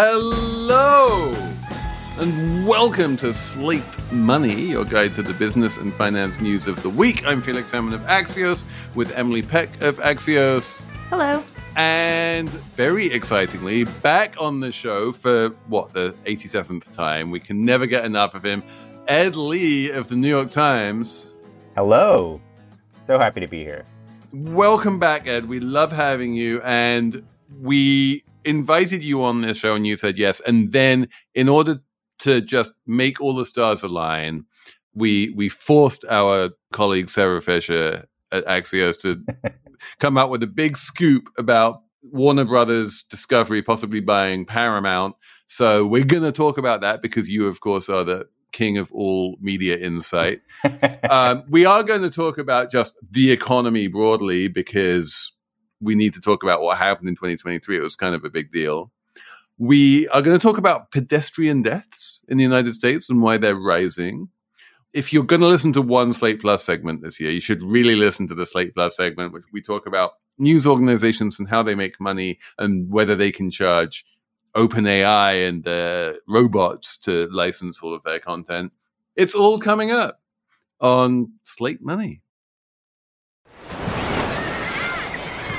Hello, and welcome to Slate Money, your guide to the business and finance news of the week. I'm Felix Salmon of Axios with Emily Peck of Axios. Hello. And very excitingly, back on the show for what, the 87th time. We can never get enough of him. Ed Lee of the New York Times. Hello. So happy to be here. Welcome back, Ed. We love having you. And we invited you on this show and you said yes. And then, in order to just make all the stars align, we we forced our colleague Sara Fischer at Axios to come out with a big scoop about Warner Brothers Discovery possibly buying Paramount. So we're going to talk about that because you, of course, are the king of all media insight. um, we are going to talk about just the economy broadly because we need to talk about what happened in 2023. It was kind of a big deal. We are going to talk about pedestrian deaths in the United States and why they're rising. If you're going to listen to one Slate Plus segment this year, you should really listen to the Slate Plus segment, which we talk about news organizations and how they make money and whether they can charge OpenAI and the robots to license all of their content. It's all coming up on Slate Money.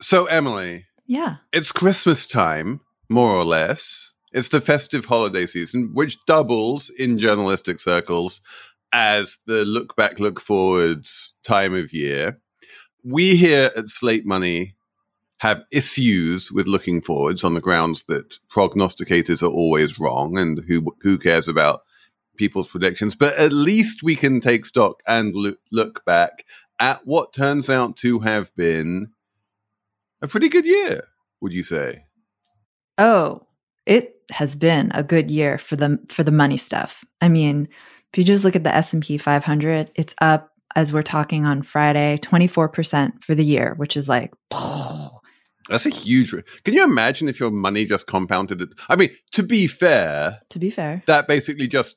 So, Emily. Yeah. It's Christmas time, more or less. It's the festive holiday season, which doubles in journalistic circles as the look back, look forwards time of year. We here at Slate Money have issues with looking forwards on the grounds that prognosticators are always wrong and who who cares about people's predictions but at least we can take stock and look, look back at what turns out to have been a pretty good year, would you say? Oh, it has been a good year for the for the money stuff. I mean, if you just look at the S&P 500, it's up as we're talking on Friday, 24% for the year, which is like That's a huge. Can you imagine if your money just compounded? It? I mean, to be fair, to be fair, that basically just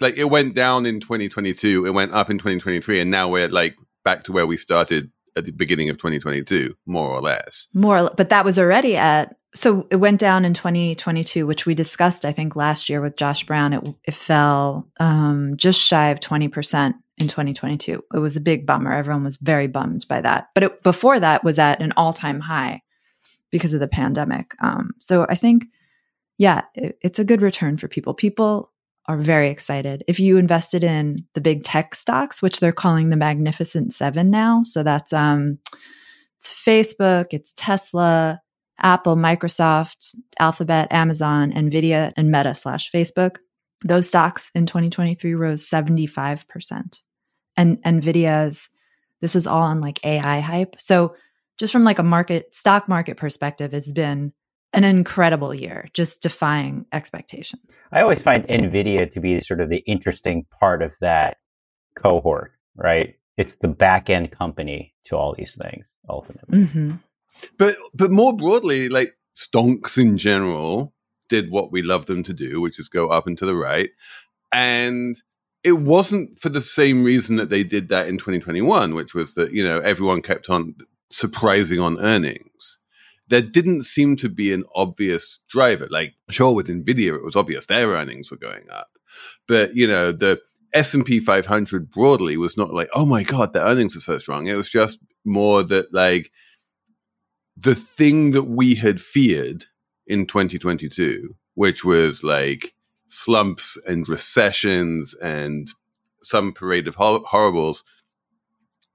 like it went down in 2022, it went up in 2023, and now we're like back to where we started at the beginning of 2022, more or less. More, but that was already at. So it went down in 2022, which we discussed, I think, last year with Josh Brown. It, it fell um, just shy of 20% in 2022. It was a big bummer. Everyone was very bummed by that. But it, before that was at an all time high because of the pandemic. Um, so I think, yeah, it, it's a good return for people. People are very excited. If you invested in the big tech stocks, which they're calling the Magnificent Seven now, so that's um, it's Facebook, it's Tesla, Apple, Microsoft, Alphabet, Amazon, Nvidia, and Meta slash Facebook. Those stocks in 2023 rose 75%. And Nvidia's, this is all on like AI hype. So just from like a market stock market perspective, it's been an incredible year, just defying expectations. I always find NVIDIA to be sort of the interesting part of that cohort, right? It's the back end company to all these things, ultimately. Mm-hmm. But but more broadly, like stonks in general did what we love them to do, which is go up and to the right. And it wasn't for the same reason that they did that in 2021, which was that, you know, everyone kept on surprising on earnings there didn't seem to be an obvious driver. Like, sure, with Nvidia, it was obvious their earnings were going up, but you know the S and P 500 broadly was not like, oh my god, the earnings are so strong. It was just more that like the thing that we had feared in 2022, which was like slumps and recessions and some parade of hor- horribles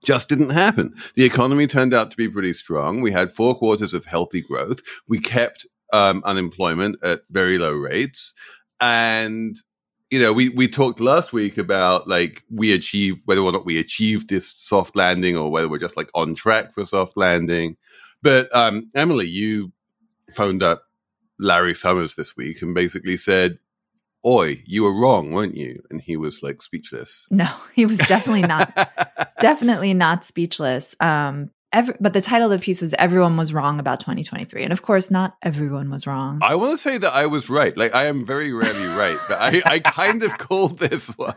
just didn't happen. The economy turned out to be pretty strong. We had four quarters of healthy growth. We kept um, unemployment at very low rates. And, you know, we, we talked last week about like we achieved whether or not we achieved this soft landing or whether we're just like on track for a soft landing. But um, Emily, you phoned up Larry Summers this week and basically said, Oi, you were wrong, weren't you? And he was like speechless. No, he was definitely not. definitely not speechless. Um, every, but the title of the piece was "Everyone Was Wrong About 2023," and of course, not everyone was wrong. I want to say that I was right. Like I am very rarely right, but I, I kind of called this one.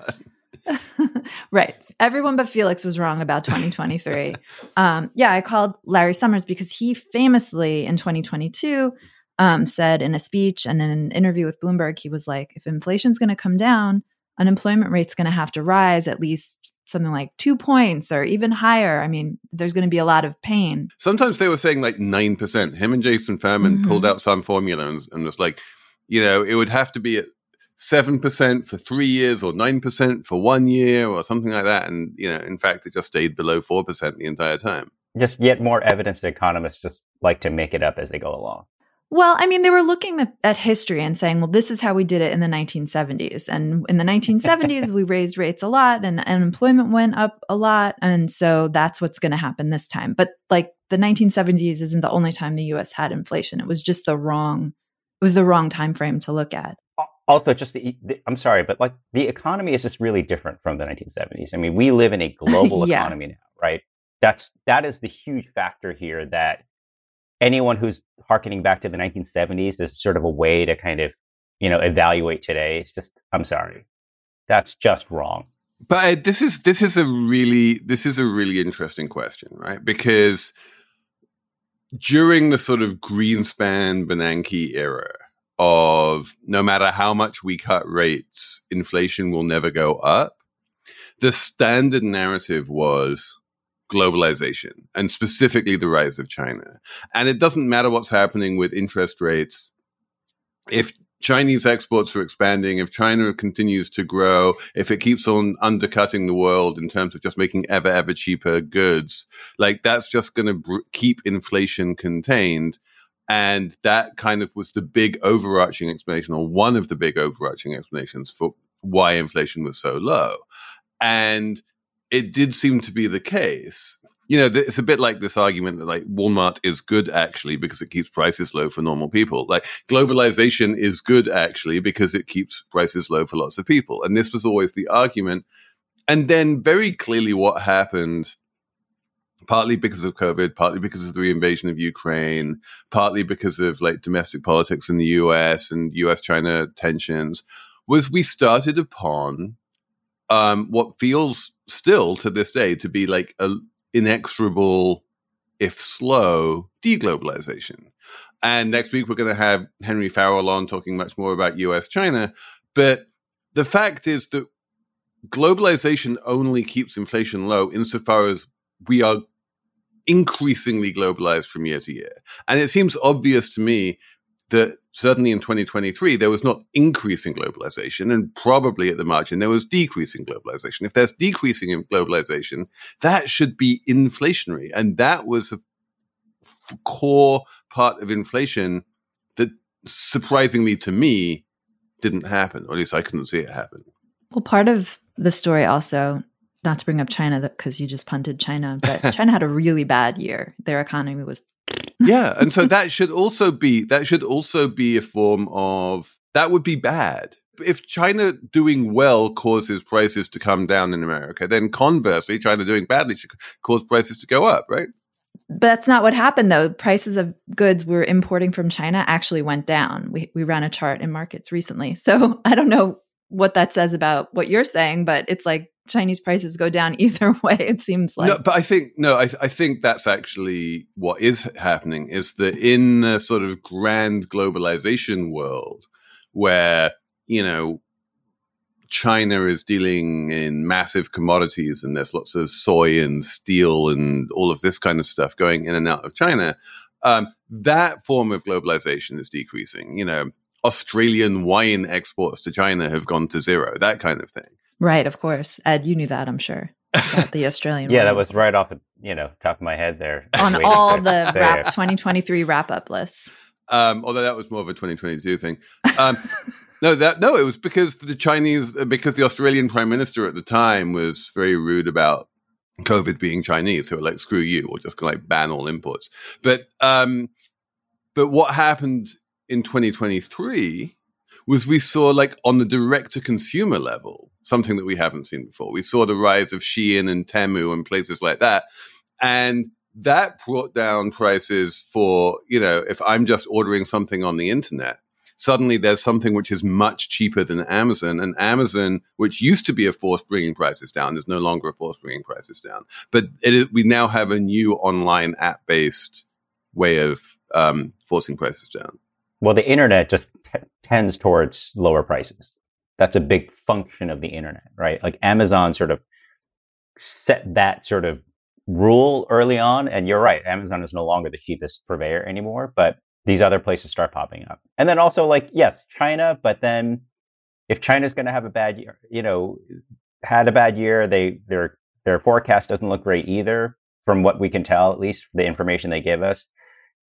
right. Everyone but Felix was wrong about 2023. um, yeah, I called Larry Summers because he famously in 2022 um, said in a speech and in an interview with Bloomberg, he was like, if inflation's going to come down, unemployment rate's going to have to rise at least something like two points or even higher. I mean, there's going to be a lot of pain. Sometimes they were saying like 9%. Him and Jason Furman mm-hmm. pulled out some formula and, and was like, you know, it would have to be at 7% for three years or 9% for one year or something like that. And, you know, in fact, it just stayed below 4% the entire time. Just yet more evidence that economists just like to make it up as they go along. Well, I mean, they were looking at, at, history and saying, well, this is how we did it in the 1970s. And in the 1970s, we raised rates a lot and unemployment went up a lot. And so that's what's going to happen this time. But like the 1970s isn't the only time the US had inflation. It was just the wrong, it was the wrong time frame to look at. Also, just the, the I'm sorry, but like the economy is just really different from the 1970s. I mean, we live in a global yeah. economy now, right? That's that is the huge factor here that anyone who's harkening back to the 1970s is sort of a way to kind of, you know, evaluate today. It's just, I'm sorry, that's just wrong. But uh, this is this is a really this is a really interesting question, right? Because during the sort of Greenspan Bernanke era of no matter how much we cut rates, inflation will never go up. The standard narrative was globalization and specifically the rise of China. And it doesn't matter what's happening with interest rates. If Chinese exports are expanding, if China continues to grow, if it keeps on undercutting the world in terms of just making ever, ever cheaper goods, like that's just going to br- keep inflation contained. And that kind of was the big overarching explanation, or one of the big overarching explanations for why inflation was so low. And it did seem to be the case. You know, it's a bit like this argument that like Walmart is good actually because it keeps prices low for normal people. Like globalization is good actually because it keeps prices low for lots of people. And this was always the argument. And then very clearly what happened partly because of COVID, partly because of the invasion of Ukraine, partly because of like domestic politics in the US and US China tensions, was we started upon um, what feels still to this day to be like a inexorable, if slow, deglobalization. And next week we're going to have Henry Farrell on talking much more about US China. But the fact is that globalization only keeps inflation low insofar as we are increasingly globalized from year to year. And it seems obvious to me that certainly in 2023, there was not increasing globalization, and probably at the margin, there was decreasing globalization. If there's decreasing in globalization, that should be inflationary. And that was a f- core part of inflation that surprisingly to me didn't happen, or at least I couldn't see it happen. Well, part of the story also, not to bring up China because you just punted China, but China had a really bad year. Their economy was yeah, and so that should also be that should also be a form of that would be bad. If China doing well causes prices to come down in America, then conversely, China doing badly should cause prices to go up, right? But that's not what happened though. Prices of goods we're importing from China actually went down. We we ran a chart in markets recently. So I don't know what that says about what you're saying, but it's like Chinese prices go down either way. It seems like. No, but I think no, I, I think that's actually what is happening. Is that in the sort of grand globalization world, where you know China is dealing in massive commodities, and there's lots of soy and steel and all of this kind of stuff going in and out of China. Um, that form of globalization is decreasing. You know, Australian wine exports to China have gone to zero, that kind of thing. Right, of course. Ed, you knew that, I'm sure. About the Australian. yeah, wine. that was right off, the, you know, top of my head there. On all the wrap, 2023 wrap up lists. Um, although that was more of a 2022 thing. Um, no, that no, it was because the Chinese, because the Australian prime minister at the time was very rude about COVID being Chinese. So like, screw you, or just like ban all imports. But um, but what happened in 2023 was we saw like on the direct to consumer level something that we haven't seen before. We saw the rise of Shein and Temu and places like that, and that brought down prices for you know if I'm just ordering something on the internet suddenly there's something which is much cheaper than Amazon. And Amazon, which used to be a force bringing prices down, is no longer a force bringing prices down. But we now have a new online app based way of um, forcing prices down. Well, the internet just t- tends towards lower prices. That's a big function of the internet, right? Like Amazon sort of set that sort of rule early on. And you're right, Amazon is no longer the cheapest purveyor anymore, but these other places start popping up. And then also like, yes, China, but then if China's going to have a bad year, you know, had a bad year, they their their forecast doesn't look great either from what we can tell, at least the information they give us.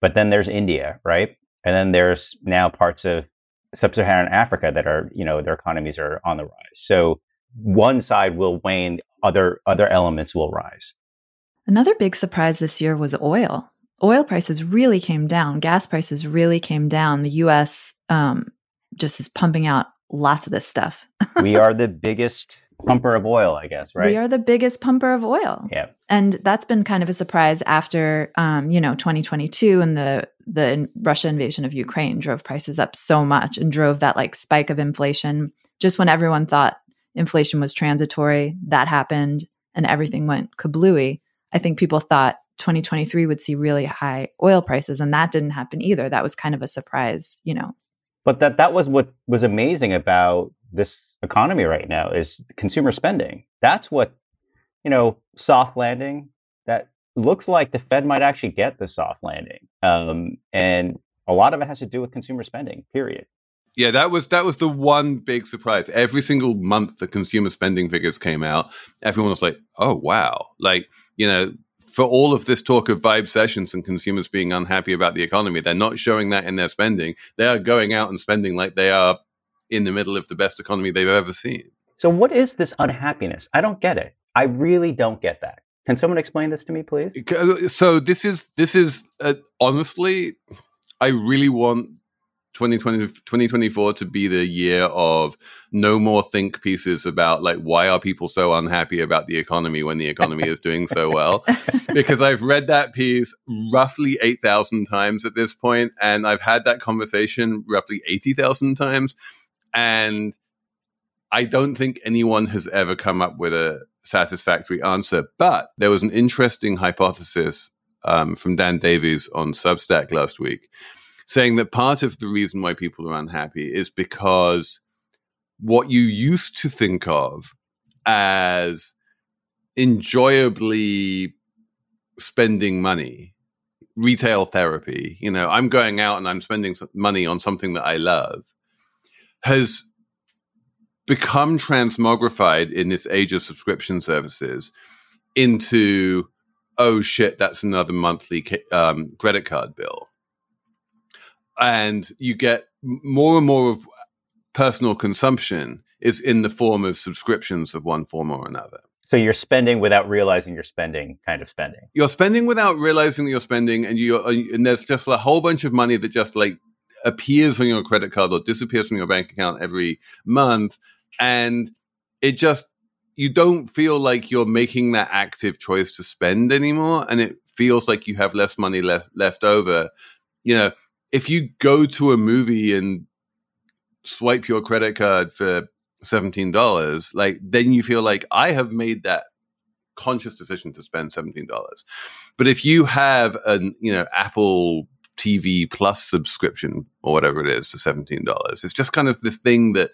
But then there's India, right? And then there's now parts of sub-Saharan Africa that are, you know, their economies are on the rise. So one side will wane, other other elements will rise. Another big surprise this year was oil oil prices really came down. Gas prices really came down. The US um, just is pumping out lots of this stuff. we are the biggest pumper of oil, I guess, right? We are the biggest pumper of oil. Yeah. And that's been kind of a surprise after um, you know, 2022 and the the Russia invasion of Ukraine drove prices up so much and drove that like spike of inflation just when everyone thought inflation was transitory, that happened and everything went kablooey. I think people thought 2023 would see really high oil prices and that didn't happen either that was kind of a surprise you know but that that was what was amazing about this economy right now is consumer spending that's what you know soft landing that looks like the fed might actually get the soft landing um, and a lot of it has to do with consumer spending period yeah, that was that was the one big surprise. Every single month the consumer spending figures came out, everyone was like, "Oh wow!" Like you know, for all of this talk of vibecessions and consumers being unhappy about the economy, they're not showing that in their spending. They are going out and spending like they are in the middle of the best economy they've ever seen. So, what is this unhappiness? I don't get it. I really don't get that. Can someone explain this to me, please? So, this is this is uh, honestly, I really want 2020, 2024 to be the year of no more think pieces about like why are people so unhappy about the economy when the economy is doing so well because i've read that piece roughly 8000 times at this point and i've had that conversation roughly 80000 times and i don't think anyone has ever come up with a satisfactory answer but there was an interesting hypothesis um, from dan davies on substack last week saying that part of the reason why people are unhappy is because what you used to think of as enjoyably spending money, retail therapy, you know, I'm going out and I'm spending money on something that I love, has become transmogrified in this age of subscription services into, oh shit, that's another monthly um, credit card bill and you get more and more of personal consumption is in the form of subscriptions of one form or another. So you're spending without realizing you're spending, kind of spending. You're spending without realizing that you're spending, and you and there's just a whole bunch of money that just like appears on your credit card or disappears from your bank account every month, and it just you don't feel like you're making that active choice to spend anymore, and it feels like you have less money left left over. You know, if you go to a movie and swipe your credit card for seventeen dollars, like then you feel like I have made that conscious decision to spend seventeen dollars. But if you have an you know Apple TV Plus subscription or whatever it is for seventeen dollars, it's just kind of this thing that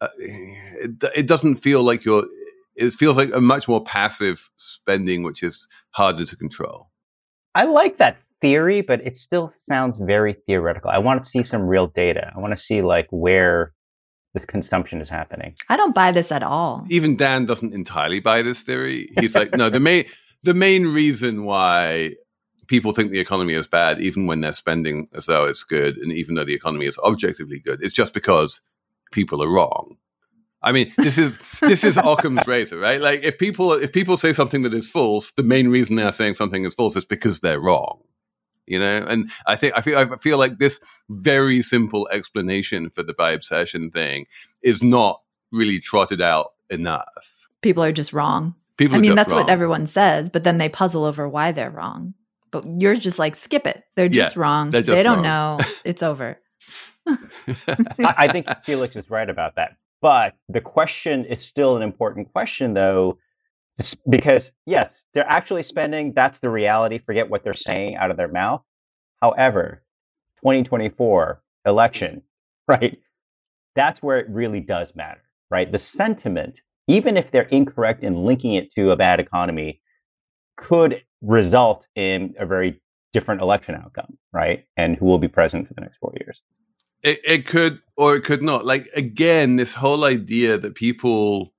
uh, it, it doesn't feel like you're. It feels like a much more passive spending, which is harder to control. I like that theory, but it still sounds very theoretical. I want to see some real data. I want to see like where this consumption is happening. I don't buy this at all. Even Dan doesn't entirely buy this theory. He's like, no, the main the main reason why people think the economy is bad, even when they're spending as though it's good, and even though the economy is objectively good, it's just because people are wrong. I mean, this is this is Occam's razor, right? Like if people if people say something that is false, the main reason they're saying something is false is because they're wrong. You know, and I think I feel I feel like this very simple explanation for the vibecession thing is not really trotted out enough. People are just wrong. People I mean, that's wrong. what everyone says, but then they puzzle over why they're wrong. But you're just like, skip it. They're just Yeah, wrong. they're just they don't wrong. know. It's over. I, I think Felix is right about that. But the question is still an important question, though, because yes, they're actually spending. That's the reality. Forget what they're saying out of their mouth. However, 2024 election, right? That's where it really does matter, right? The sentiment, even if they're incorrect in linking it to a bad economy, could result in a very different election outcome, right? And who will be president for the next four years. It, it could or it could not. Like again, this whole idea that people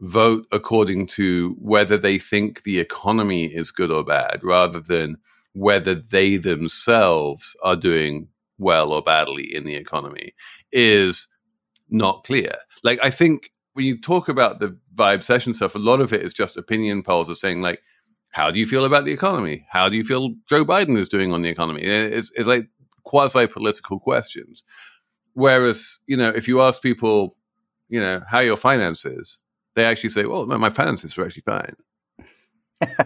vote according to whether they think the economy is good or bad, rather than whether they themselves are doing well or badly in the economy, is not clear. Like I think when you talk about the vibecession stuff, a lot of it is just opinion polls of saying like, how do you feel about the economy? How do you feel Joe Biden is doing on the economy? It's, it's like quasi political questions. Whereas, you know, if you ask people, you know, how your finances, they actually say, well, no, my finances are actually fine.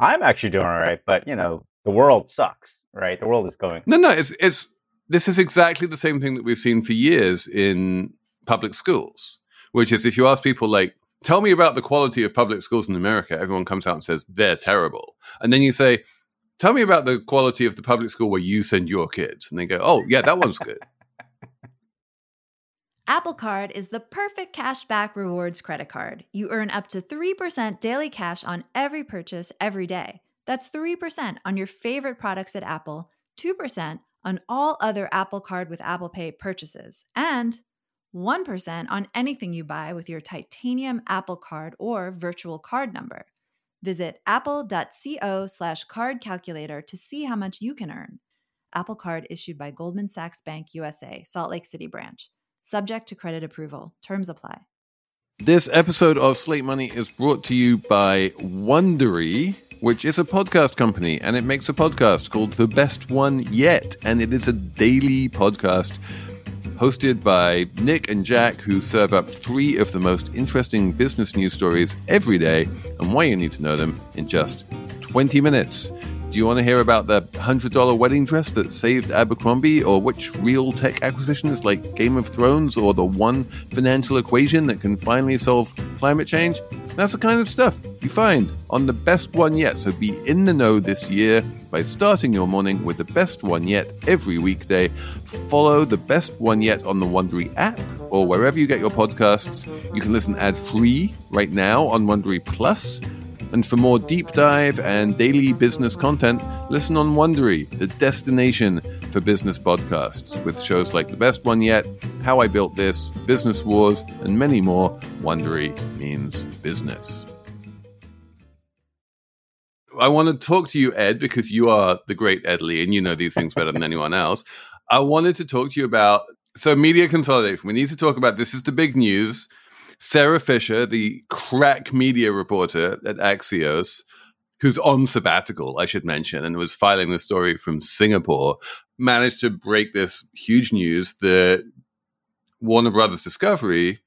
I'm actually doing all right, but you know, the world sucks, right? The world is going. No, no, it's, it's, this is exactly the same thing that we've seen for years in public schools, which is if you ask people like, tell me about the quality of public schools in America, everyone comes out and says they're terrible. And then you say, tell me about the quality of the public school where you send your kids. And they go, oh, yeah, that one's good. Apple Card is the perfect cashback rewards credit card. You earn up to 3% daily cash on every purchase every day. That's 3% on your favorite products at Apple, 2% on all other Apple Card with Apple Pay purchases, and 1% on anything you buy with your titanium Apple Card or virtual card number. Visit apple.co slash card calculator to see how much you can earn. Apple Card issued by Goldman Sachs Bank USA, Salt Lake City branch. Subject to credit approval. Terms apply. This episode of Slate Money is brought to you by Wondery, which is a podcast company, and it makes a podcast called The Best One Yet, and it is a daily podcast hosted by Nick and Jack, who serve up three of the most interesting business news stories every day, and why you need to know them in just 20 minutes. Do you want to hear about the $100 wedding dress that saved Abercrombie, or which real tech acquisition is like Game of Thrones, or the one financial equation that can finally solve climate change? That's the kind of stuff you find on the best one yet. So be in the know this year by starting your morning with the best one yet every weekday. Follow the best one yet on the Wondery app or wherever you get your podcasts. You can listen ad free right now on Wondery Plus. And for more deep dive and daily business content, listen on Wondery, the destination for business podcasts, with shows like The Best One Yet, How I Built This, Business Wars, and many more. Wondery means business. I want to talk to you, Ed, because you are the great Ed Lee, and you know these things better than anyone else. I wanted to talk to you about so media consolidation. We need to talk about this is the big news. Sara Fischer, the crack media reporter at Axios, who's on sabbatical, I should mention, and was filing the story from Singapore, managed to break this huge news that Warner Brothers Discovery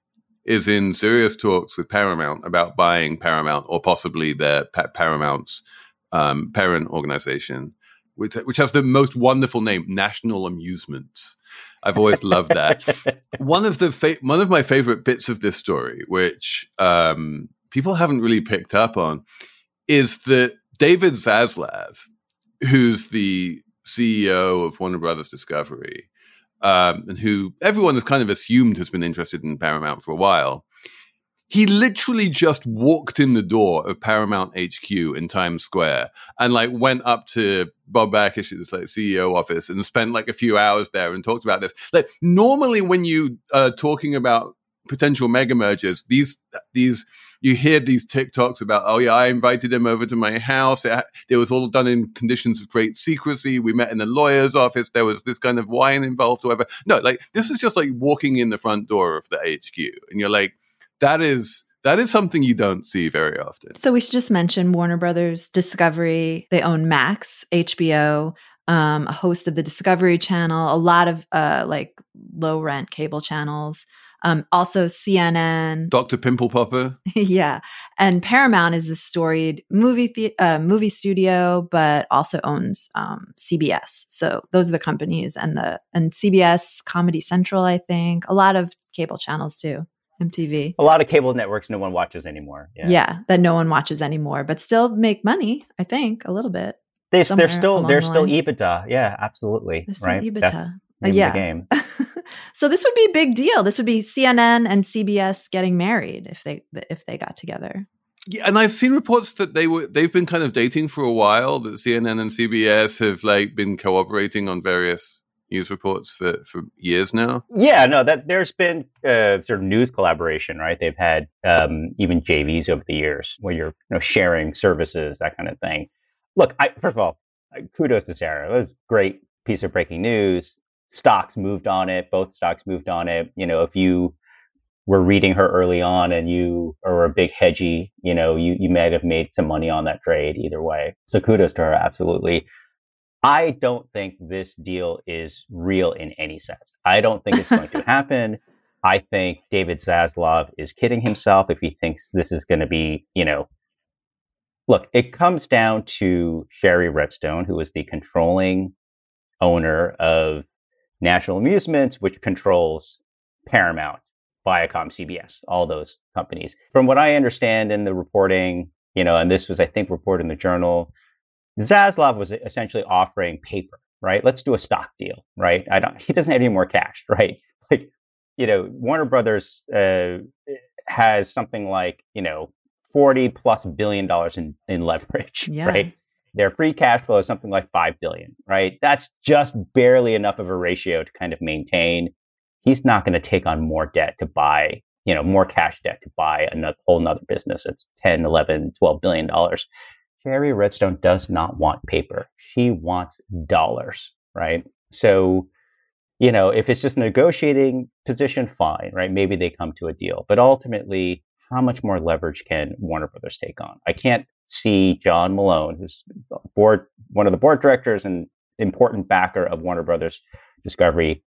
is in serious talks with Paramount about buying Paramount or possibly their pa- Paramount's um, parent organization, which, which has the most wonderful name, National Amusements. I've always loved that. one of the fa- one of my favorite bits of this story, which um, people haven't really picked up on, is that David Zaslav, who's the CEO of Warner Brothers Discovery, um, and who everyone has kind of assumed has been interested in Paramount for a while, he literally just walked in the door of Paramount HQ in Times Square and like went up to Bob Bakish's like CEO office and spent like a few hours there and talked about this. Like normally when you are talking about potential mega mergers, these these you hear these TikToks about, oh yeah, I invited them over to my house. It, it, was all done in conditions of great secrecy. We met in the lawyer's office. There was this kind of wine involved, or whatever. No, like this is just like walking in the front door of the HQ, and you're like, that is that is something you don't see very often. So we should just mention Warner Brothers Discovery. They own Max, HBO, um, a host of the Discovery Channel, a lot of uh, like low rent cable channels. Um, also CNN, Doctor Pimple Popper. yeah, and Paramount is the storied movie the- uh, movie studio, but also owns um, CBS. So those are the companies, and the and CBS, Comedy Central, I think, a lot of cable channels too. MTV. A lot of cable networks no one watches anymore. Yeah. yeah, that no one watches anymore, but still make money. I think a little bit. They, they're still they're the still EBITDA. Yeah, absolutely. They're still right. EBITDA. That's uh, yeah. game. so this would be a big deal. This would be CNN and CBS getting married if they if they got together. Yeah, and I've seen reports that they were they've been kind of dating for a while. That CNN and CBS have like been cooperating on various news reports for for years now. Yeah, no, that there's been uh, sort of news collaboration, right? They've had um, even JVs over the years where you're you know, sharing services, that kind of thing. Look, I, first of all, kudos to Sara. It was a great piece of breaking news. Stocks moved on it. Both stocks moved on it. You know, if you were reading her early on and you are a big hedgy, you know, you, you might have made some money on that trade either way. So kudos to her, absolutely. I don't think this deal is real in any sense. I don't think it's going to happen. I think David Zaslav is kidding himself if he thinks this is going to be, you know, look, it comes down to Shari Redstone, who is the controlling owner of National Amusements, which controls Paramount, Viacom, CBS, all those companies. From what I understand in the reporting, you know, and this was, I think, reported in the journal, Zaslav was essentially offering paper, right? Let's do a stock deal, right? I don't. He doesn't have any more cash, right? Like, you know, Warner Brothers uh, has something like you know forty plus billion dollars in in leverage, yeah. right? Their free cash flow is something like five billion, right? That's just barely enough of a ratio to kind of maintain. He's not going to take on more debt to buy, you know, more cash debt to buy a whole nother business. It's 10, 11, 12 billion dollars. Shari Redstone does not want paper. She wants dollars, right? So, you know, if it's just negotiating position, fine, right? Maybe they come to a deal. But ultimately, how much more leverage can Warner Brothers take on? I can't see John Malone, who's board one of the board directors and important backer of Warner Brothers Discovery,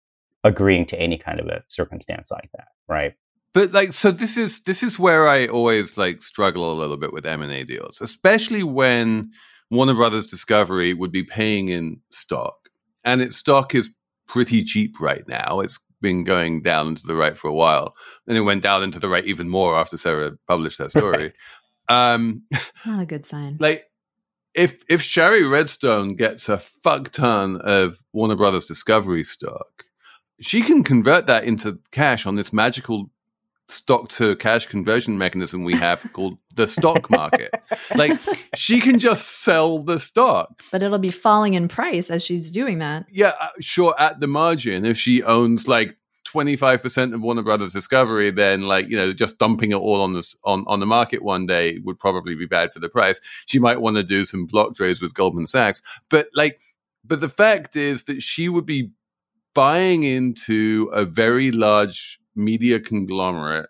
agreeing to any kind of a circumstance like that, right? But like, so this is this is where I always like struggle a little bit with M and A deals, especially when Warner Brothers Discovery would be paying in stock, and its stock is pretty cheap right now. It's been going down into the right for a while, and it went down into the right even more after Sara published that story. um, Not a good sign. Like, if if Shari Redstone gets a fuck ton of Warner Brothers Discovery stock, she can convert that into cash on this magical stock to cash conversion mechanism we have called the stock market. like she can just sell the stock. But it'll be falling in price as she's doing that. Yeah, uh, sure at the margin if she owns like 25% of Warner Brothers Discovery, then like, you know, just dumping it all on this on, on the market one day would probably be bad for the price. She might want to do some block trades with Goldman Sachs. But like but the fact is that she would be buying into a very large media conglomerate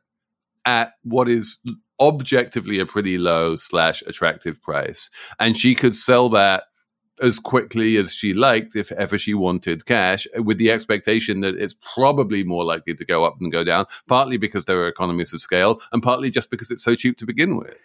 at what is objectively a pretty low slash attractive price. And she could sell that as quickly as she liked if ever she wanted cash, with the expectation that it's probably more likely to go up than go down, partly because there are economies of scale and partly just because it's so cheap to begin with.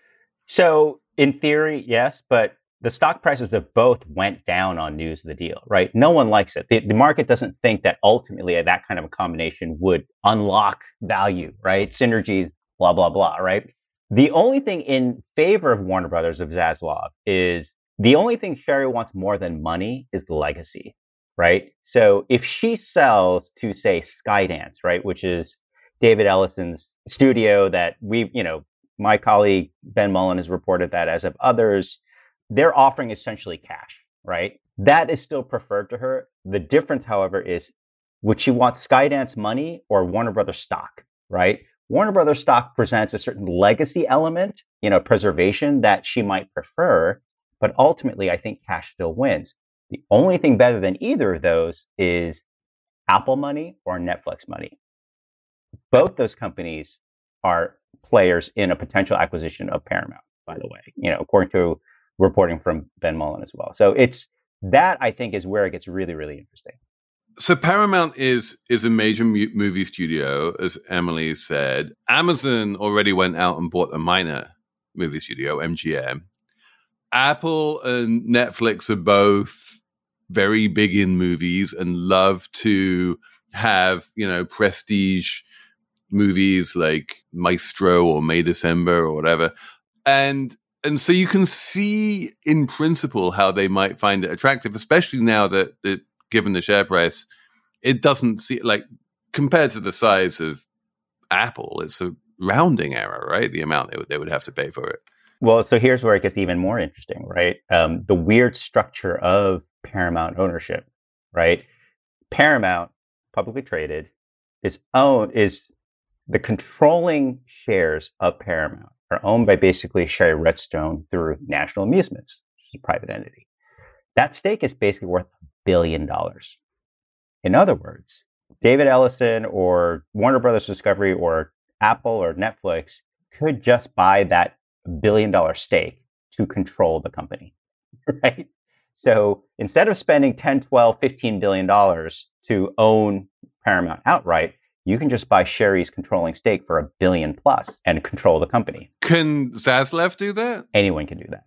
So, in theory, yes, but the stock prices of both went down on news of the deal, right? No one likes it. The, the, market doesn't think that ultimately that kind of a combination would unlock value, right? Synergies, blah, blah, blah, right? The only thing in favor of Warner Brothers of Zaslav is the only thing Shari wants more than money is the legacy, right? So if she sells to, say, Skydance, right, which is David Ellison's studio that we, you know, my colleague Ben Mullin has reported that as of others, they're offering essentially cash, right? That is still preferred to her. The difference, however, is would she want Skydance money or Warner Brothers stock, right? Warner Brothers stock presents a certain legacy element, you know, preservation that she might prefer, but ultimately I think cash still wins. The only thing better than either of those is Apple money or Netflix money. Both those companies are players in a potential acquisition of Paramount, by the way, you know, according to reporting from Ben Mullin as well. So it's that I think is where it gets really, really interesting. So Paramount is is a major mu- movie studio, as Emily said. Amazon already went out and bought a minor movie studio, MGM. Apple and Netflix are both very big in movies and love to have you know prestige movies like Maestro or May December or whatever, and and so you can see in principle how they might find it attractive, especially now that given the share price, it doesn't see like compared to the size of Apple, it's a rounding error, right? The amount they would, they would have to pay for it. Well, so here's where it gets even more interesting, right? Um, the weird structure of Paramount ownership, right? Paramount, publicly traded, is owned is the controlling shares of Paramount are owned by basically Shari Redstone through National Amusements, which is a private entity. That stake is basically worth a billion dollars. In other words, David Ellison or Warner Brothers Discovery or Apple or Netflix could just buy that billion dollar stake to control the company, right? So instead of spending 10, 12, 15 billion dollars to own Paramount outright, you can just buy Shari's controlling stake for a billion plus and control the company. Can Zaslav do that? Anyone can do that.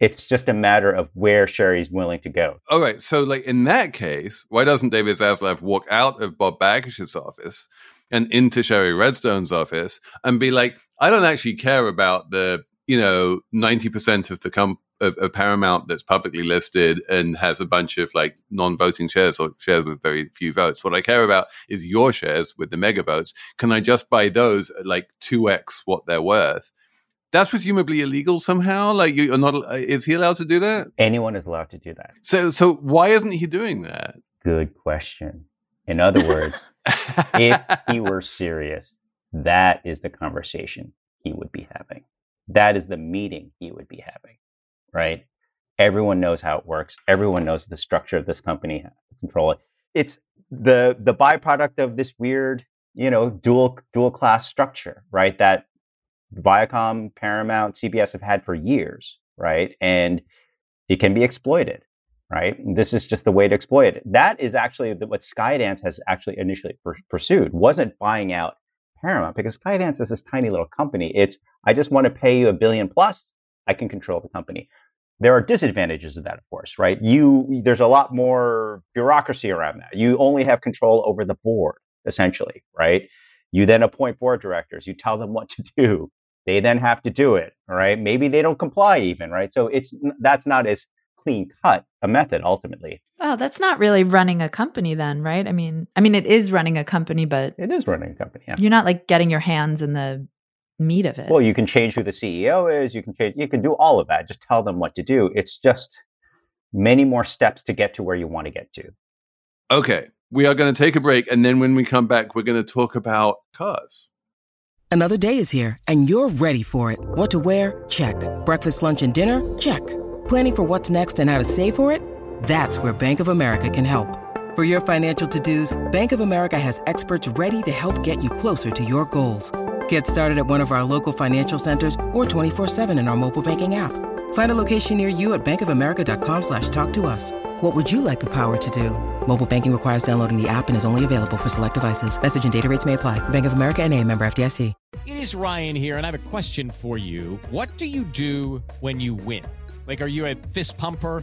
It's just a matter of where Shari's willing to go. All right. So, like in that case, why doesn't David Zaslav walk out of Bob Bakish's office and into Shari Redstone's office and be like, I don't actually care about the, you know, 90% of the com- of, of, Paramount that's publicly listed and has a bunch of like non-voting shares or shares with very few votes. What I care about is your shares with the mega votes. Can I just buy those at like 2x what they're worth? that's presumably illegal somehow. Like you are not. Uh, is he allowed to do that? Anyone is allowed to do that. So, so why isn't he doing that? Good question. In other words, if he were serious, that is the conversation he would be having. That is the meeting he would be having, right? Everyone knows how it works. Everyone knows the structure of this company, control it. It's the the byproduct of this weird, you know, dual dual class structure, right? That Viacom, Paramount, CBS have had for years, right? And it can be exploited, right? This is just the way to exploit it. That is actually what Skydance has actually initially pursued. Wasn't buying out Paramount because Skydance is this tiny little company. It's I just want to pay you a billion plus. I can control the company. There are disadvantages of that, of course, right? You there's a lot more bureaucracy around that. You only have control over the board, essentially, right? You then appoint board directors. You tell them what to do they then have to do it all right maybe they don't comply even right so it's that's not as clean cut a method ultimately oh that's not really running a company then right i mean i mean it is running a company but it is running a company yeah. you're not like getting your hands in the meat of it well you can change who the ceo is you can change you can do all of that just tell them what to do it's just many more steps to get to where you want to get to okay we are going to take a break and then when we come back we're going to talk about cars Another day is here, and you're ready for it. What to wear? Check. Breakfast, lunch, and dinner? Check. Planning for what's next and how to save for it? That's where Bank of America can help. For your financial to-dos, Bank of America has experts ready to help get you closer to your goals. Get started at one of our local financial centers or 24-7 in our mobile banking app. Find a location near you at bankofamerica.com slash talk to us. What would you like the power to do? Mobile banking requires downloading the app and is only available for select devices. Message and data rates may apply. Bank of America and a member FDIC. It is Ryan here, and I have a question for you. What do you do when you win? Like, are you a fist pumper?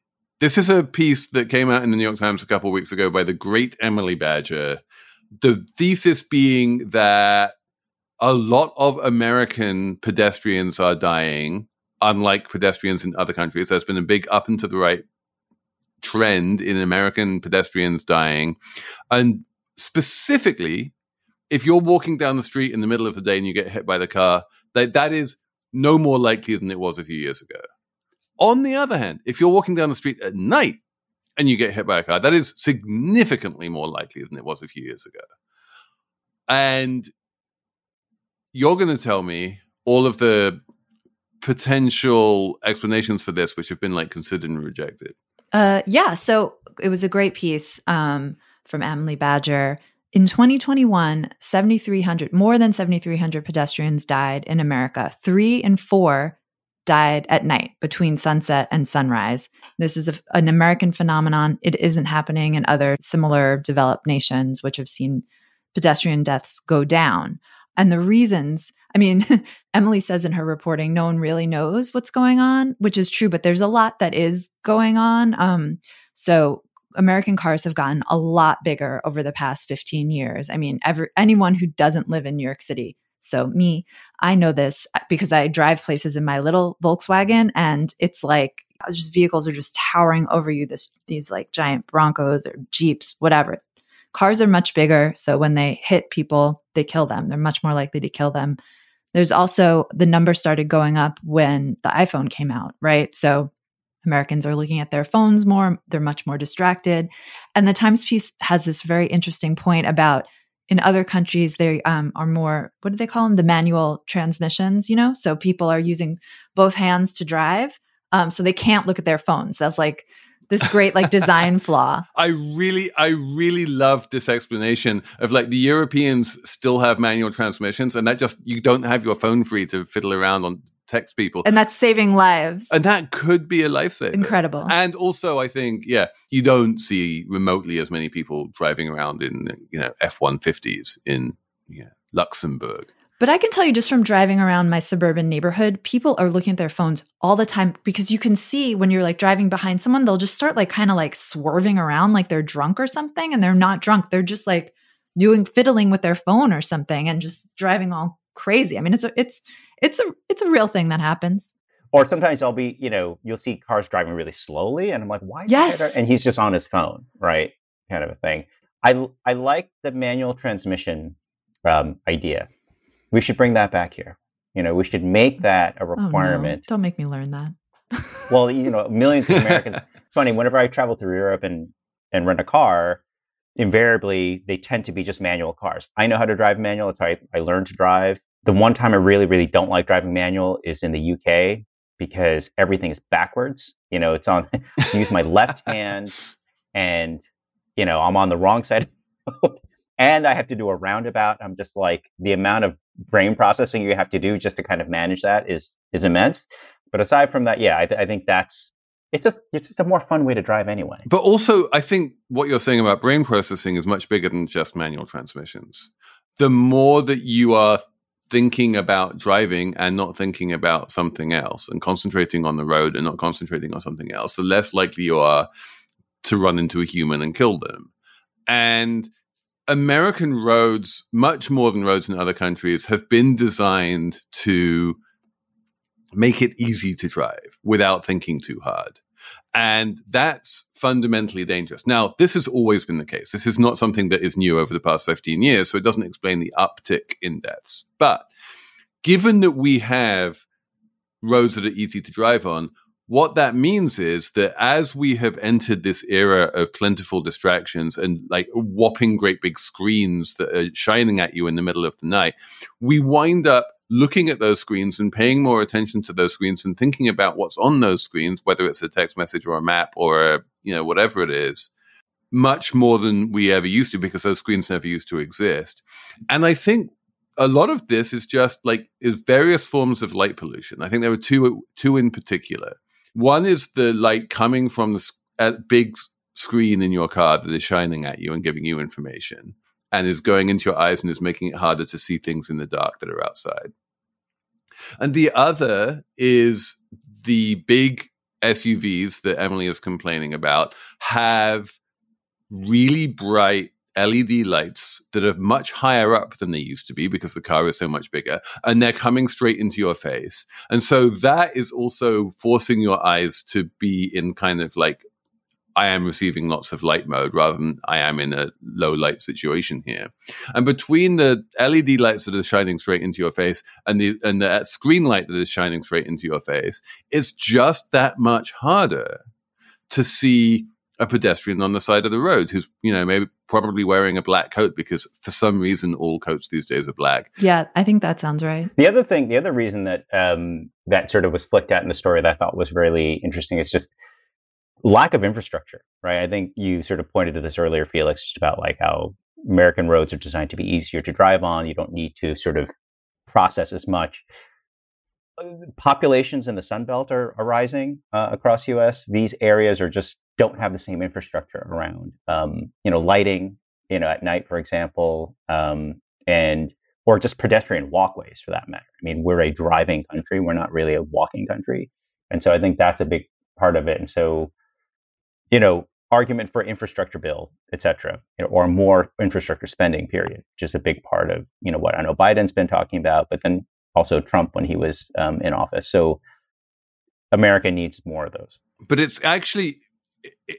This is a piece that came out in the New York Times a couple of weeks ago by the great Emily Badger. The thesis being that a lot of American pedestrians are dying, unlike pedestrians in other countries. There's been a big up and to the right trend in American pedestrians dying. And specifically, if you're walking down the street in the middle of the day and you get hit by the car, that, that is no more likely than it was a few years ago. On the other hand, if you're walking down the street at night and you get hit by a car, that is significantly more likely than it was a few years ago. And you're going to tell me all of the potential explanations for this, which have been like considered and rejected. Uh, yeah. So it was a great piece um, from Emily Badger. In 2021, 7,300, more than 7,300 pedestrians died in America. Three in four died at night between sunset and sunrise. This is a, an American phenomenon. It isn't happening in other similar developed nations, which have seen pedestrian deaths go down. And the reasons, I mean, Emily says in her reporting, no one really knows what's going on, which is true, but there's a lot that is going on. Um, so American cars have gotten a lot bigger over the past 15 years. I mean, every, anyone who doesn't live in New York City so, me, I know this uh, because I drive places in my little Volkswagen, and it's like just vehicles are just towering over you. This these like giant Broncos or Jeeps, whatever. Cars are much bigger, so when they hit people, they kill them. They're much more likely to kill them. There's also the number started going up when the iPhone came out, right? So Americans are looking at their phones more, they're much more distracted. And the Times piece has this very interesting point about in other countries they um, are more what do they call them the manual transmissions you know? So people are using both hands to drive um, so they can't look at their phones. That's like this great like design flaw. I really i really love this explanation of like the europeans still have manual transmissions and that just you don't have your phone free to fiddle around on text people. And that's saving lives. And that could be a lifesaver. Incredible. And also, I think, yeah, you don't see remotely as many people driving around in, you know, F 150s in yeah, Luxembourg. But I can tell you just from driving around my suburban neighborhood, people are looking at their phones all the time because you can see when you're like driving behind someone, they'll just start like kind of like swerving around like they're drunk or something. And they're not drunk. They're just like doing fiddling with their phone or something and just driving all crazy. I mean, it's it's it's a it's a real thing that happens. Or sometimes I'll be, you know, you'll see cars driving really slowly, and I'm like, why? Yes. And he's just on his phone, right? Kind of a thing. I I like the manual transmission um, idea. We should bring that back here. You know, we should make that a requirement. Oh, no. Don't make me learn that. well, you know, millions of Americans. it's funny. Whenever I travel through Europe and and rent a car, invariably they tend to be just manual cars. I know how to drive manual. That's how I, I learned to drive. The one time I really, really don't like driving manual is in the UK because everything is backwards. You know, it's on, I use my left hand and, you know, I'm on the wrong side and I have to do a roundabout. I'm just like, the amount of brain processing you have to do just to kind of manage that is, is immense. But aside from that, yeah, I, th- I think that's, it's just it's just a more fun way to drive anyway. But also, I think what you're saying about brain processing is much bigger than just manual transmissions. The more that you are thinking about driving and not thinking about something else and concentrating on the road and not concentrating on something else, the less likely you are to run into a human and kill them. And American roads, much more than roads in other countries, have been designed to make it easy to drive without thinking too hard. And that's fundamentally dangerous. Now, this has always been the case. This is not something that is new over the past 15 years, so it doesn't explain the uptick in deaths. But given that we have roads that are easy to drive on, what that means is that as we have entered this era of plentiful distractions and like whopping great big screens that are shining at you in the middle of the night, we wind up looking at those screens and paying more attention to those screens and thinking about what's on those screens, whether it's a text message or a map or a, you know whatever it is, much more than we ever used to because those screens never used to exist. And I think a lot of this is just like is various forms of light pollution. I think there are two two in particular. One is the light coming from the uh, big screen in your car that is shining at you and giving you information and is going into your eyes and is making it harder to see things in the dark that are outside. And the other is the big SUVs that Emily is complaining about have really bright LED lights that are much higher up than they used to be because the car is so much bigger and they're coming straight into your face. And so that is also forcing your eyes to be in kind of like I am receiving lots of light mode rather than I am in a low light situation here. And between the LED lights that are shining straight into your face and the and the screen light that is shining straight into your face, it's just that much harder to see a pedestrian on the side of the road who's, you know, maybe probably wearing a black coat because for some reason all coats these days are black. Yeah, I think that sounds right. The other thing, the other reason that um, that sort of was flicked out in the story that I thought was really interesting is just lack of infrastructure, right? I think you sort of pointed to this earlier, Felix, just about like how American roads are designed to be easier to drive on. You don't need to sort of process as much. Uh, populations in the Sun Belt are, are rising uh, across U.S. These areas are just don't have the same infrastructure around. Um, you know, lighting, you know, at night, for example, um, and or just pedestrian walkways for that matter. I mean, we're a driving country. We're not really a walking country, and so I think that's a big part of it. And so you know, argument for infrastructure bill, et cetera, you know, or more infrastructure spending, period, which is a big part of, you know, what I know Biden's been talking about, but then also Trump when he was um, in office. So America needs more of those. But it's actually,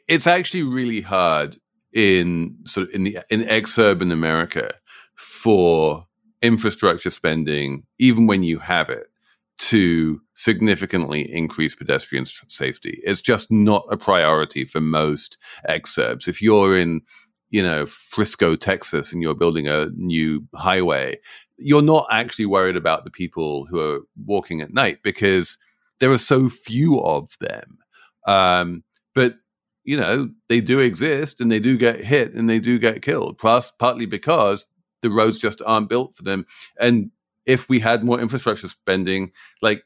it's actually really hard in sort of in the in exurban America for infrastructure spending, even when you have it, to significantly increase pedestrian safety. It's just not a priority for most exurbs. If you're in, you know, Frisco, Texas, and you're building a new highway, you're not actually worried about the people who are walking at night because there are so few of them. Um, but you know, they do exist and they do get hit and they do get killed, plus partly because the roads just aren't built for them. And if we had more infrastructure spending, like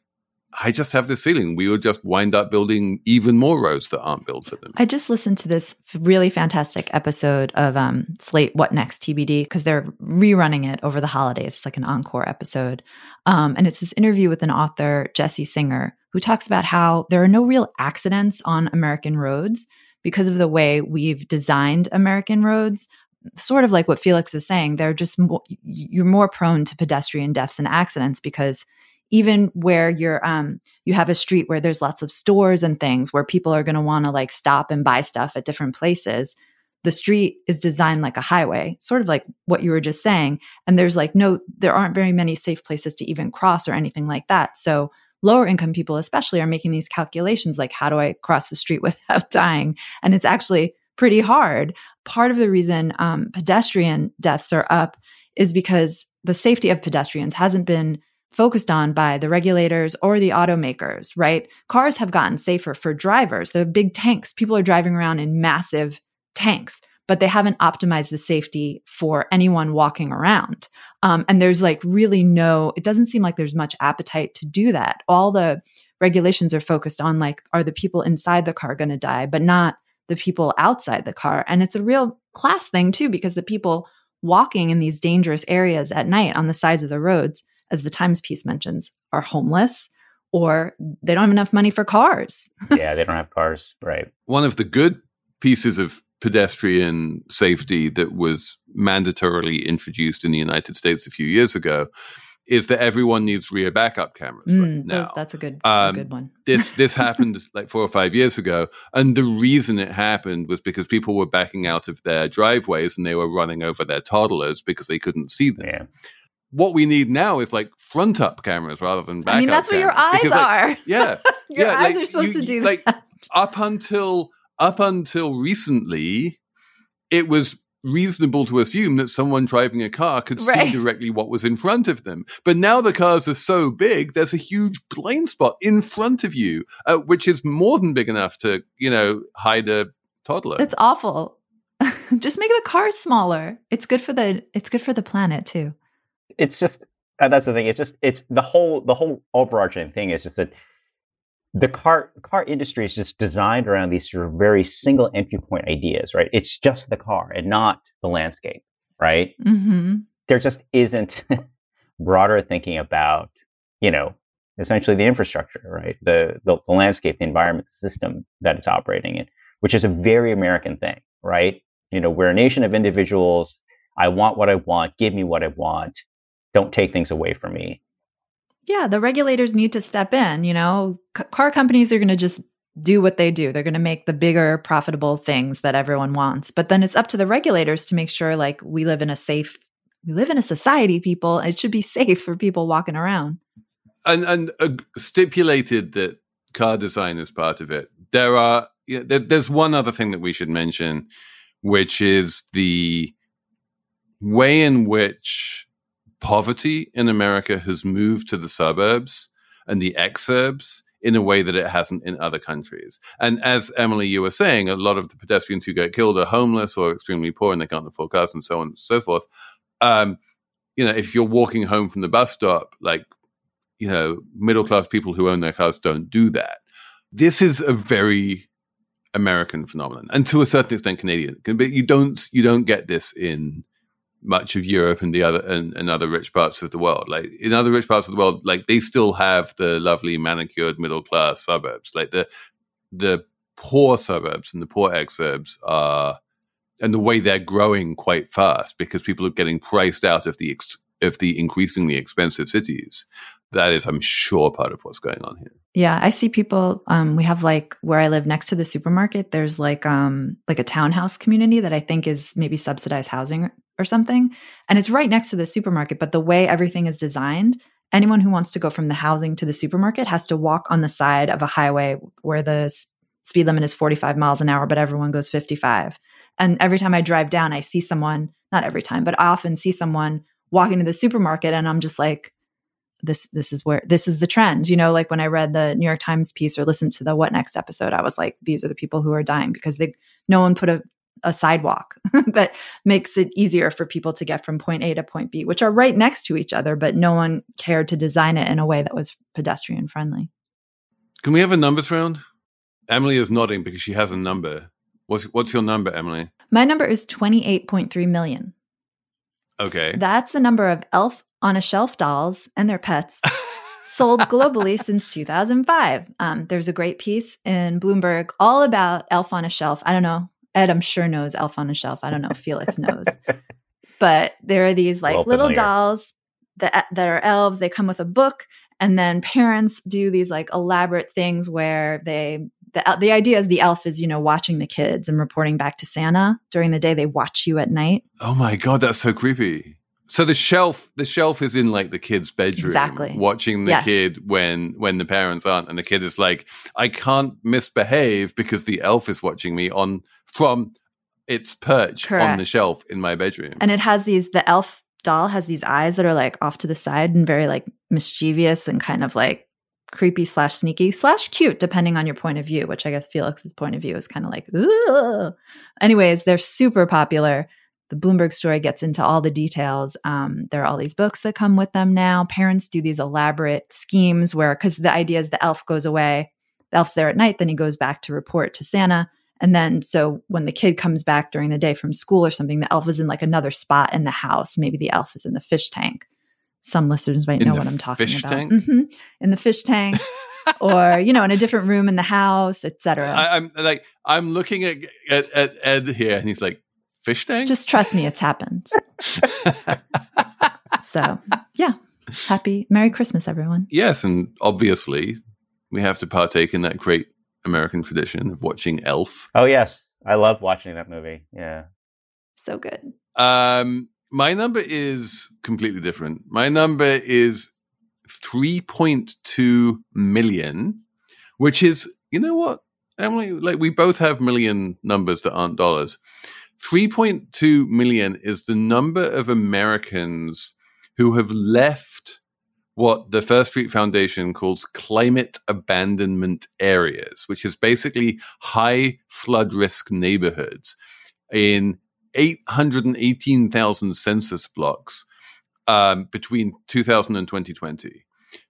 I just have this feeling we would just wind up building even more roads that aren't built for them. I just listened to this really fantastic episode of um, Slate What Next TBD because they're rerunning it over the holidays. It's like an encore episode. Um, and it's this interview with an author, Jessie Singer, who talks about how there are no real accidents on American roads because of the way we've designed American roads sort of like what Felix is saying, they're just you're more prone to pedestrian deaths and accidents because even where you're um you have a street where there's lots of stores and things where people are going to want to like stop and buy stuff at different places the street is designed like a highway sort of like what you were just saying. And there's like no there aren't very many safe places to even cross or anything like that. So lower income people especially are making these calculations like how do i cross the street without dying? And it's actually pretty hard part of the reason um, pedestrian deaths are up is because the safety of pedestrians hasn't been focused on by the regulators or the automakers, right? Cars have gotten safer for drivers. They're big tanks. People are driving around in massive tanks, but they haven't optimized the safety for anyone walking around. Um, and there's like really no, it doesn't seem like there's much appetite to do that. All the regulations are focused on like, are the people inside the car going to die, but not the people outside the car. And it's a real class thing too, because the people walking in these dangerous areas at night on the sides of the roads, as the Times piece mentions, are homeless or they don't have enough money for cars. yeah, they don't have cars. Right. One of the good pieces of pedestrian safety that was mandatorily introduced in the United States a few years ago is that everyone needs rear backup cameras mm, right now. Those, that's a good, um, a good one. this this happened like four or five years ago, and the reason it happened was because people were backing out of their driveways and they were running over their toddlers because they couldn't see them. Yeah. What we need now is like front up cameras rather than back. I mean, that's what your eyes because, are. Like, yeah, your yeah, eyes like, are supposed you, to do like, that. Up until up until recently, it was reasonable to assume that someone driving a car could right. see directly what was in front of them. But now the cars are so big, there's a huge blind spot in front of you, uh, which is more than big enough to, you know, hide a toddler. It's awful. Just make the cars smaller. It's good for the it's good for the planet too. It's just uh, that's the thing. It's just it's the whole the whole overarching thing is just that the car car industry is just designed around these sort of very single entry point ideas, right? It's just the car and not the landscape, right? Mm-hmm. There just isn't broader thinking about, you know, essentially the infrastructure, right? The, the the landscape, the environment, the system that it's operating in, which is a very American thing, right? You know, we're a nation of individuals. I want what I want. Give me what I want. Don't take things away from me. Yeah, the regulators need to step in. You know, C- car companies are going to just do what they do. They're going to make the bigger, profitable things that everyone wants. But then it's up to the regulators to make sure, like, we live in a safe, we live in a society, people. It should be safe for people walking around. And and uh, stipulated that car design is part of it. There are you know, there, there's one other thing that we should mention, which is the way in which poverty in America has moved to the suburbs and the exurbs in a way that it hasn't in other countries. And as Emily, you were saying, a lot of the pedestrians who get killed are homeless or extremely poor and they can't afford cars and so on and so forth. Um, you know, if you're walking home from the bus stop, like, you know, middle class people who own their cars don't do that. This is a very American phenomenon, and to a certain extent Canadian. But you don't you don't get this in much of Europe and the other and, and other rich parts of the world. Like in other rich parts of the world, like they still have the lovely manicured middle class suburbs. Like the the poor suburbs and the poor exurbs are and the way they're growing quite fast because people are getting priced out of the ex- of the increasingly expensive cities. That is, I'm sure, part of what's going on here. Yeah, I see people. Um, we have like where I live next to the supermarket. There's like um like a townhouse community that I think is maybe subsidized housing or something, and it's right next to the supermarket. But the way everything is designed, anyone who wants to go from the housing to the supermarket has to walk on the side of a highway where the speed limit is 45 miles an hour, but everyone goes 55. And every time I drive down, I see someone. Not every time, but I often see someone walking to the supermarket, and I'm just like this this is where this is the trend you know like when i read the new york times piece or listened to the what next episode i was like these are the people who are dying because they no one put a, a sidewalk that makes it easier for people to get from point a to point b which are right next to each other but no one cared to design it in a way that was pedestrian friendly Can we have a numbers round? Emily is nodding because she has a number. What's what's your number, Emily? my number is 28.3 million Okay. that's the number of elf on a shelf dolls and their pets sold globally since 2005. Um, there's a great piece in Bloomberg all about Elf on a Shelf. I don't know. Ed, I'm sure knows Elf on a Shelf. I don't know if Felix knows. But there are these like Well little familiar. dolls that that are elves. They come with a book, and then parents do these like elaborate things where they the the idea is the elf is you know watching the kids and reporting back to Santa during the day. They watch you at night. Oh my god, that's so creepy. So the shelf, the shelf is in like the kid's bedroom, Exactly. watching the Yes. kid when when the parents aren't, and the kid is like, I can't misbehave because the elf is watching me on from its perch on the shelf in my bedroom. and it has these the elf doll has these eyes that are like off to the side and very like mischievous and kind of like creepy slash sneaky slash cute depending on your point of view which i guess felix's point of view is kind of like Ugh. anyways they're super popular the bloomberg story gets into all the details um, there are all these books that come with them now parents do these elaborate schemes where because the idea is the elf goes away the elf's there at night then he goes back to report to santa and then, so when the kid comes back during the day from school or something, the elf is in like another spot in the house. Maybe the elf is in the fish tank. Some listeners might In know what I'm talking fish about. tank? Mhm. In the fish tank, or you know, in a different room in the house, etc. I'm like, I'm looking at, at at Ed here, and he's like, fish tank. Just trust me, it's happened. So, yeah, happy Merry Christmas, everyone. yes, and obviously we have to partake in that great American tradition of watching Elf. Oh yes, I love watching that movie. Yeah. So good. Um, my number is completely different. My number is 3.2 million, which is, you know what, Emily, like we both have million numbers that aren't dollars. 3.2 million is the number of Americans who have left what the First Street Foundation calls climate abandonment areas, which is basically high flood risk neighborhoods in 818,000 census blocks um, between 2000 and 2020.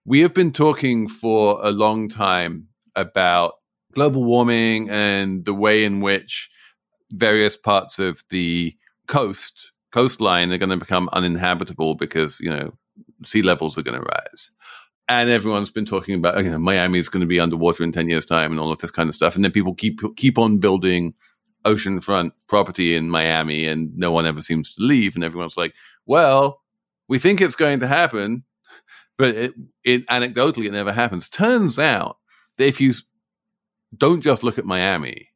We have been talking for a long time about global warming and the way in which various parts of the coast coastline are going to become uninhabitable because you know sea levels are going to rise. And everyone's been talking about you know Miami is going to be underwater in 10 years time and all of this kind of stuff. And then people keep keep on building oceanfront property in Miami and no one ever seems to leave. And everyone's like well we think it's going to happen but it, it anecdotally it never happens. Turns out that if you don't just look at Miami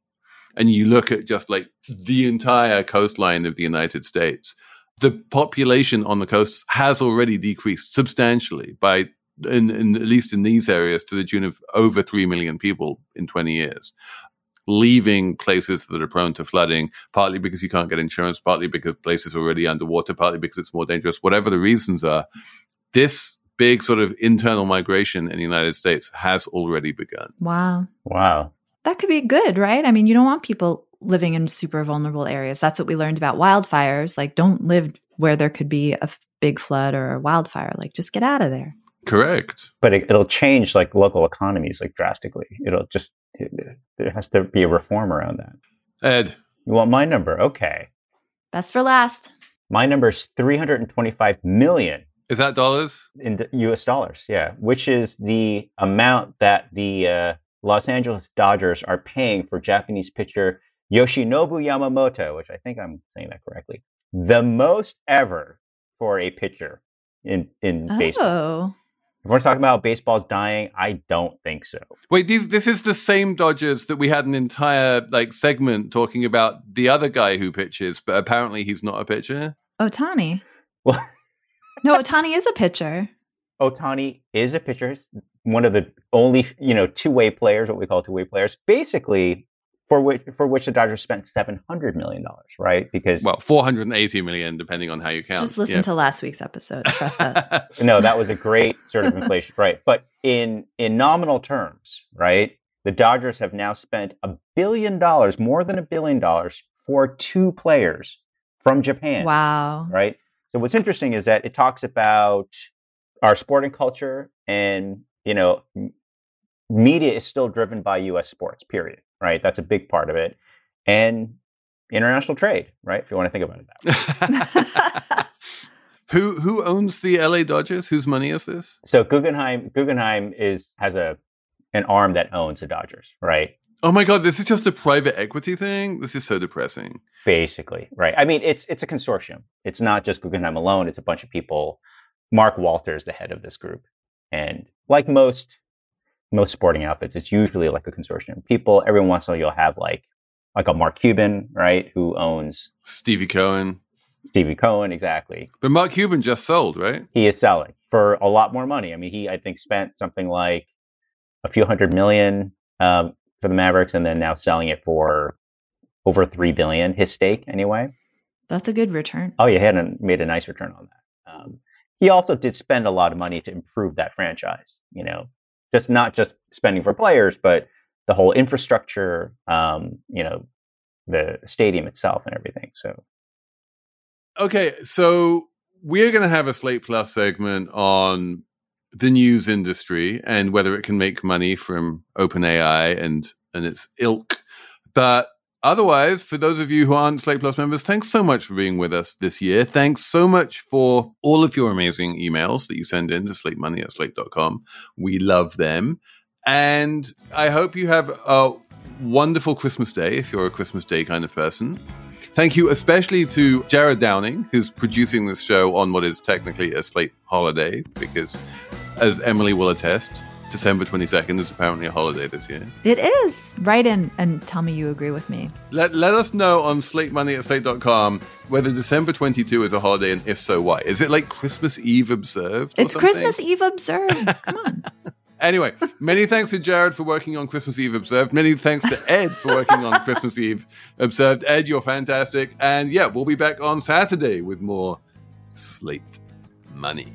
and you look at just like the entire coastline of the United States the population on the coast has already decreased substantially by in, in, at least in these areas to the tune of over 3 million people in 20 years leaving places that are prone to flooding partly because you can't get insurance partly because places are already underwater partly because it's more dangerous whatever the reasons are this big sort of internal migration in the united states has already begun. Wow. Wow that could be good right i mean you don't want people living in super vulnerable areas that's what we learned about wildfires like don't live where there could be a big flood or a wildfire like just get out of there Correct. But it, will change like local economies like drastically. It'll just it, there has to be a reform around that. Ed, you want my number? Okay. Best for last. My number is 325 million. Is that dollars? In US dollars, yeah. Which is the amount that the uh, Los Angeles Dodgers are paying for Japanese pitcher Yoshinobu Yamamoto, which I think I'm saying that correctly. The most ever for a pitcher in in oh. baseball. If we're talking about baseball's dying, I don't think so. Wait, these this is the same Dodgers that we had an entire like segment talking about the other guy who pitches, but apparently he's not a pitcher. Ohtani. Well, no, Ohtani is a pitcher. Ohtani is a pitcher. One of the only you know two way players, what we call two way players. Basically, for which for which the Dodgers spent seven hundred million dollars, right? Because well, four hundred and eighty million, depending on how you count. Just listen yeah. to last week's episode. Trust us. no, that was a great sort of inflation, right? But in in nominal terms, right? The Dodgers have now spent a billion dollars, more than a billion dollars, for two players from Japan. Wow. Right. So what's interesting is that it talks about our sporting culture, and you know, media is still driven by U.S. sports. Period right? That's a big part of it. And international trade, right? If you want to think about it that way. who who owns the LA Dodgers? Whose money is this? So Guggenheim Guggenheim is has a an arm that owns the Dodgers, right? Oh my god, this is just a private equity thing. This is so depressing. Basically, right? I mean, it's it's a consortium. It's not just Guggenheim alone. It's a bunch of people. Mark Walter is the head of this group, and like most most sporting outfits, it's usually like a consortium. of People every once in a while you'll have like like a Mark Cuban, right, who owns Stevie Cohen. Stevie Cohen, exactly. But Mark Cuban just sold, right? He is selling for a lot more money. I mean, he I think spent something like a few hundred million um, for the Mavericks, and then now selling it for over three billion. His stake, anyway. That's a good return. Oh, yeah, he had a, made a nice return on that. Um, he also did spend a lot of money to improve that franchise. You know, just not just spending for players, but the whole infrastructure, um, you know, the stadium itself and everything. So, okay, so we're going to have a Slate Plus segment on the news industry and whether it can make money from OpenAI and and its ilk. But Otherwise, for those of you who aren't Slate Plus members, thanks so much for being with us this year. Thanks so much for all of your amazing emails that you send in to slatemoney at slate.com. We love them. And I hope you have a wonderful Christmas day if you're a Christmas day kind of person. Thank you especially to Jared Downing, who's producing this show on what is technically a Slate holiday, because as Emily will attest, December 22nd is apparently a holiday this year. It is. Write in and tell me you agree with me. Let, let us know on slatemoney at slate.com whether December 22 is a holiday and if so, why. Is it like Christmas Eve observed? It's Christmas Eve observed. Come on. Anyway, many thanks to Jared for working on Christmas Eve Observed. Many thanks to Ed for working on Christmas Eve Observed. Ed, you're fantastic. And yeah, we'll be back on Saturday with more Slate Money.